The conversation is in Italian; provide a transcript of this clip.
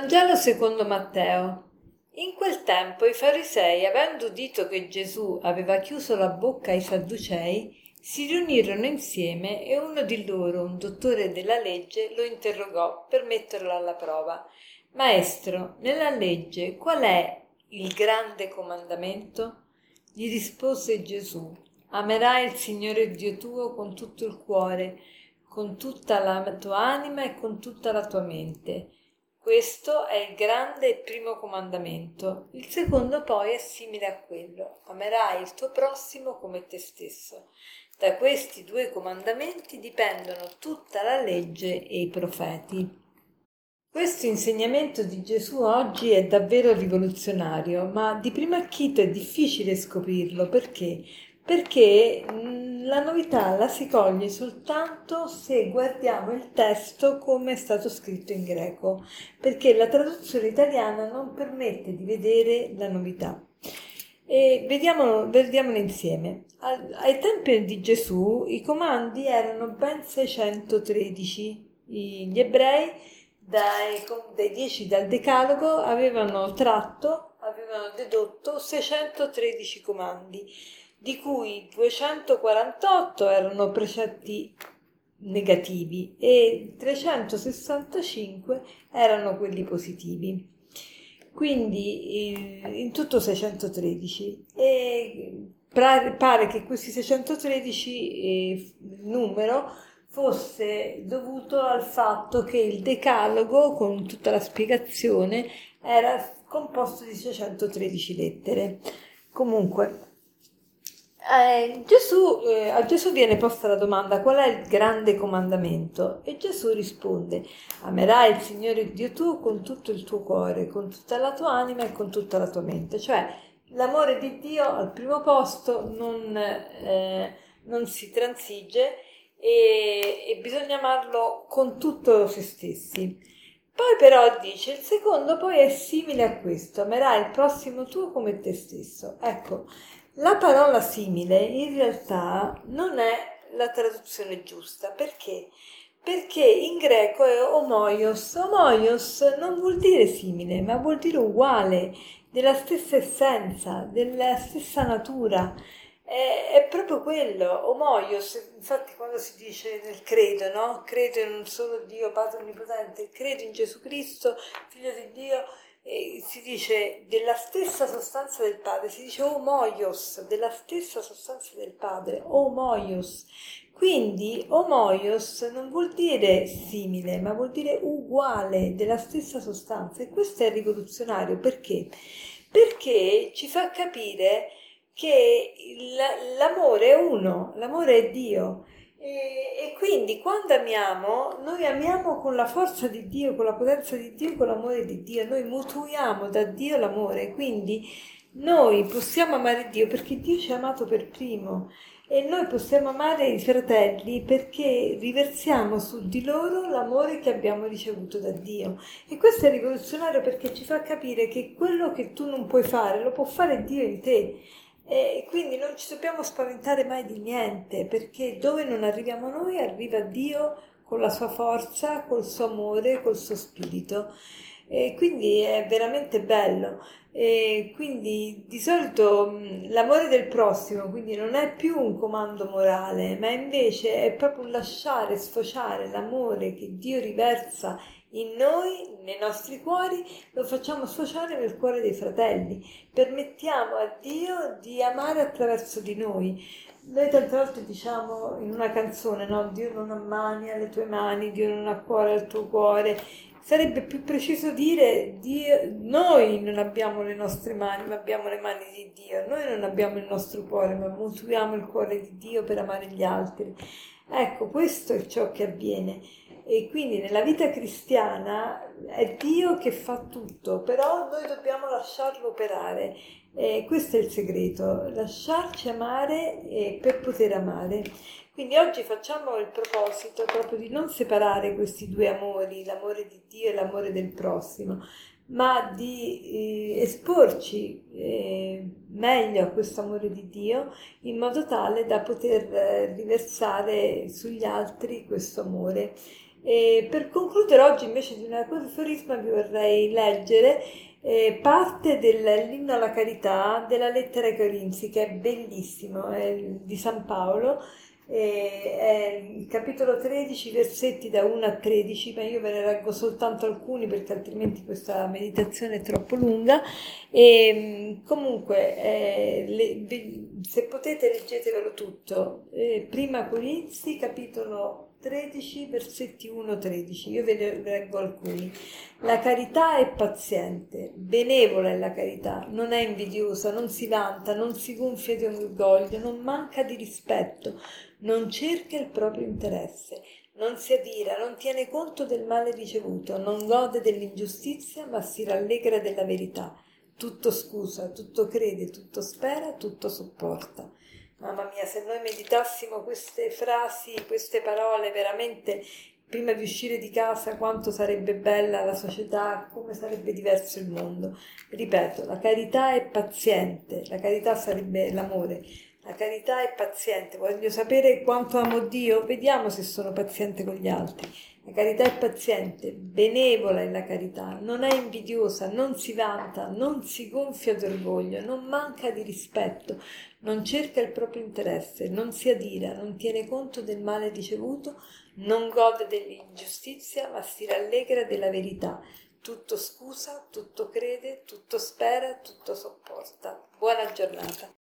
Vangelo secondo Matteo. In quel tempo i farisei, avendo udito che Gesù aveva chiuso la bocca ai sadducei, si riunirono insieme e uno di loro, un dottore della legge, lo interrogò per metterlo alla prova. Maestro, nella legge qual è il grande comandamento? Gli rispose Gesù, amerai il Signore Dio tuo con tutto il cuore, con tutta la tua anima e con tutta la tua mente questo è il grande e primo comandamento. Il secondo poi è simile a quello. Amerai il tuo prossimo come te stesso. Da questi due comandamenti dipendono tutta la legge e i profeti. Questo insegnamento di Gesù oggi è davvero rivoluzionario, ma di primo acchito è difficile scoprirlo perché? Perché la novità la si coglie soltanto se guardiamo il testo come è stato scritto in greco, perché la traduzione italiana non permette di vedere la novità. E vediamolo, vediamolo insieme. Ai tempi di Gesù i comandi erano ben 613. Gli ebrei dai, dai 10 dal Decalogo avevano tratto, avevano dedotto 613 comandi di cui 248 erano precetti negativi e 365 erano quelli positivi. Quindi in tutto 613 e pare che questi 613 eh, numero fosse dovuto al fatto che il decalogo con tutta la spiegazione era composto di 613 lettere. Comunque, eh, Gesù, eh, a Gesù viene posta la domanda qual è il grande comandamento e Gesù risponde amerai il Signore Dio tuo con tutto il tuo cuore, con tutta la tua anima e con tutta la tua mente, cioè l'amore di Dio al primo posto non, eh, non si transige e, e bisogna amarlo con tutto se stessi. Poi però dice il secondo poi è simile a questo, amerai il prossimo tuo come te stesso. Ecco, la parola simile in realtà non è la traduzione giusta perché? Perché in greco è omoios. Omoios non vuol dire simile, ma vuol dire uguale, della stessa essenza, della stessa natura. È, è proprio quello, omoios. Infatti, quando si dice nel credo, no? Credo in un solo Dio, Padre Onnipotente, credo in Gesù Cristo, Figlio di Dio si dice della stessa sostanza del padre, si dice omoios, della stessa sostanza del padre, omoios. Quindi omoios non vuol dire simile, ma vuol dire uguale, della stessa sostanza. E questo è rivoluzionario perché? Perché ci fa capire che l'amore è uno, l'amore è Dio. E, e, quindi quando amiamo, noi amiamo con la forza di Dio, con la potenza di Dio, con l'amore di Dio, noi mutuiamo da Dio l'amore, quindi noi possiamo amare Dio perché Dio ci ha amato per primo. E noi possiamo amare i fratelli perché riversiamo su di loro l'amore che abbiamo ricevuto da Dio. E questo è rivoluzionario perché ci fa capire che quello che tu non puoi fare lo può fare Dio in te e quindi non ci dobbiamo spaventare mai di niente, perché dove non arriviamo noi arriva Dio con la sua forza, col suo amore, col suo spirito. E quindi è veramente bello. E quindi di solito l'amore del prossimo quindi non è più un comando morale, ma invece è proprio un lasciare sfociare l'amore che Dio riversa in noi, nei nostri cuori, lo facciamo sfociare nel cuore dei fratelli. Permettiamo a Dio di amare attraverso di noi. Noi tante volte diciamo in una canzone, no? Dio non ha mani alle tue mani, Dio non ha cuore al tuo cuore. Sarebbe più preciso dire Dio, noi non abbiamo le nostre mani, ma abbiamo le mani di Dio. Noi non abbiamo il nostro cuore, ma mutuiamo il cuore di Dio per amare gli altri. Ecco, questo è ciò che avviene. E quindi nella vita cristiana è Dio che fa tutto, però noi dobbiamo lasciarlo operare. E questo è il segreto, lasciarci amare eh, per poter amare. Quindi oggi facciamo il proposito proprio di non separare questi due amori, l'amore di Dio e l'amore del prossimo, ma di eh, esporci eh, meglio a questo amore di Dio in modo tale da poter eh, riversare sugli altri questo amore E per concludere oggi invece di una cosa aforisma vi vorrei leggere eh, parte dell'inno alla carità della lettera ai Corinzi che è bellissimo, è di San Paolo è il capitolo 13, versetti da 1 a 13, ma io ve ne leggo soltanto alcuni perché altrimenti questa meditazione è troppo lunga. E, comunque, eh, le, se potete, leggetevelo tutto. Eh, prima Corinzi, capitolo 13, versetti 1-13, io ve ne leggo alcuni. La carità è paziente, benevola è la carità, non è invidiosa, non si vanta, non si gonfia di orgoglio, non manca di rispetto, non cerca il proprio interesse, non si adira, non tiene conto del male ricevuto, non gode dell'ingiustizia, ma si rallegra della verità. Tutto scusa, tutto crede, tutto spera, tutto sopporta. Mamma mia, se noi meditassimo queste frasi, queste parole, veramente prima di uscire di casa, quanto sarebbe bella la società, come sarebbe diverso il mondo. Ripeto, la carità è paziente, la carità sarebbe l'amore. La carità è paziente, voglio sapere quanto amo Dio, vediamo se sono paziente con gli altri. La carità è paziente, benevola è la carità, non è invidiosa, non si vanta, non si gonfia d'orgoglio, non manca di rispetto, non cerca il proprio interesse, non si adira, non tiene conto del male ricevuto, non gode dell'ingiustizia, ma si rallegra della verità. Tutto scusa, tutto crede, tutto spera, tutto sopporta. Buona giornata.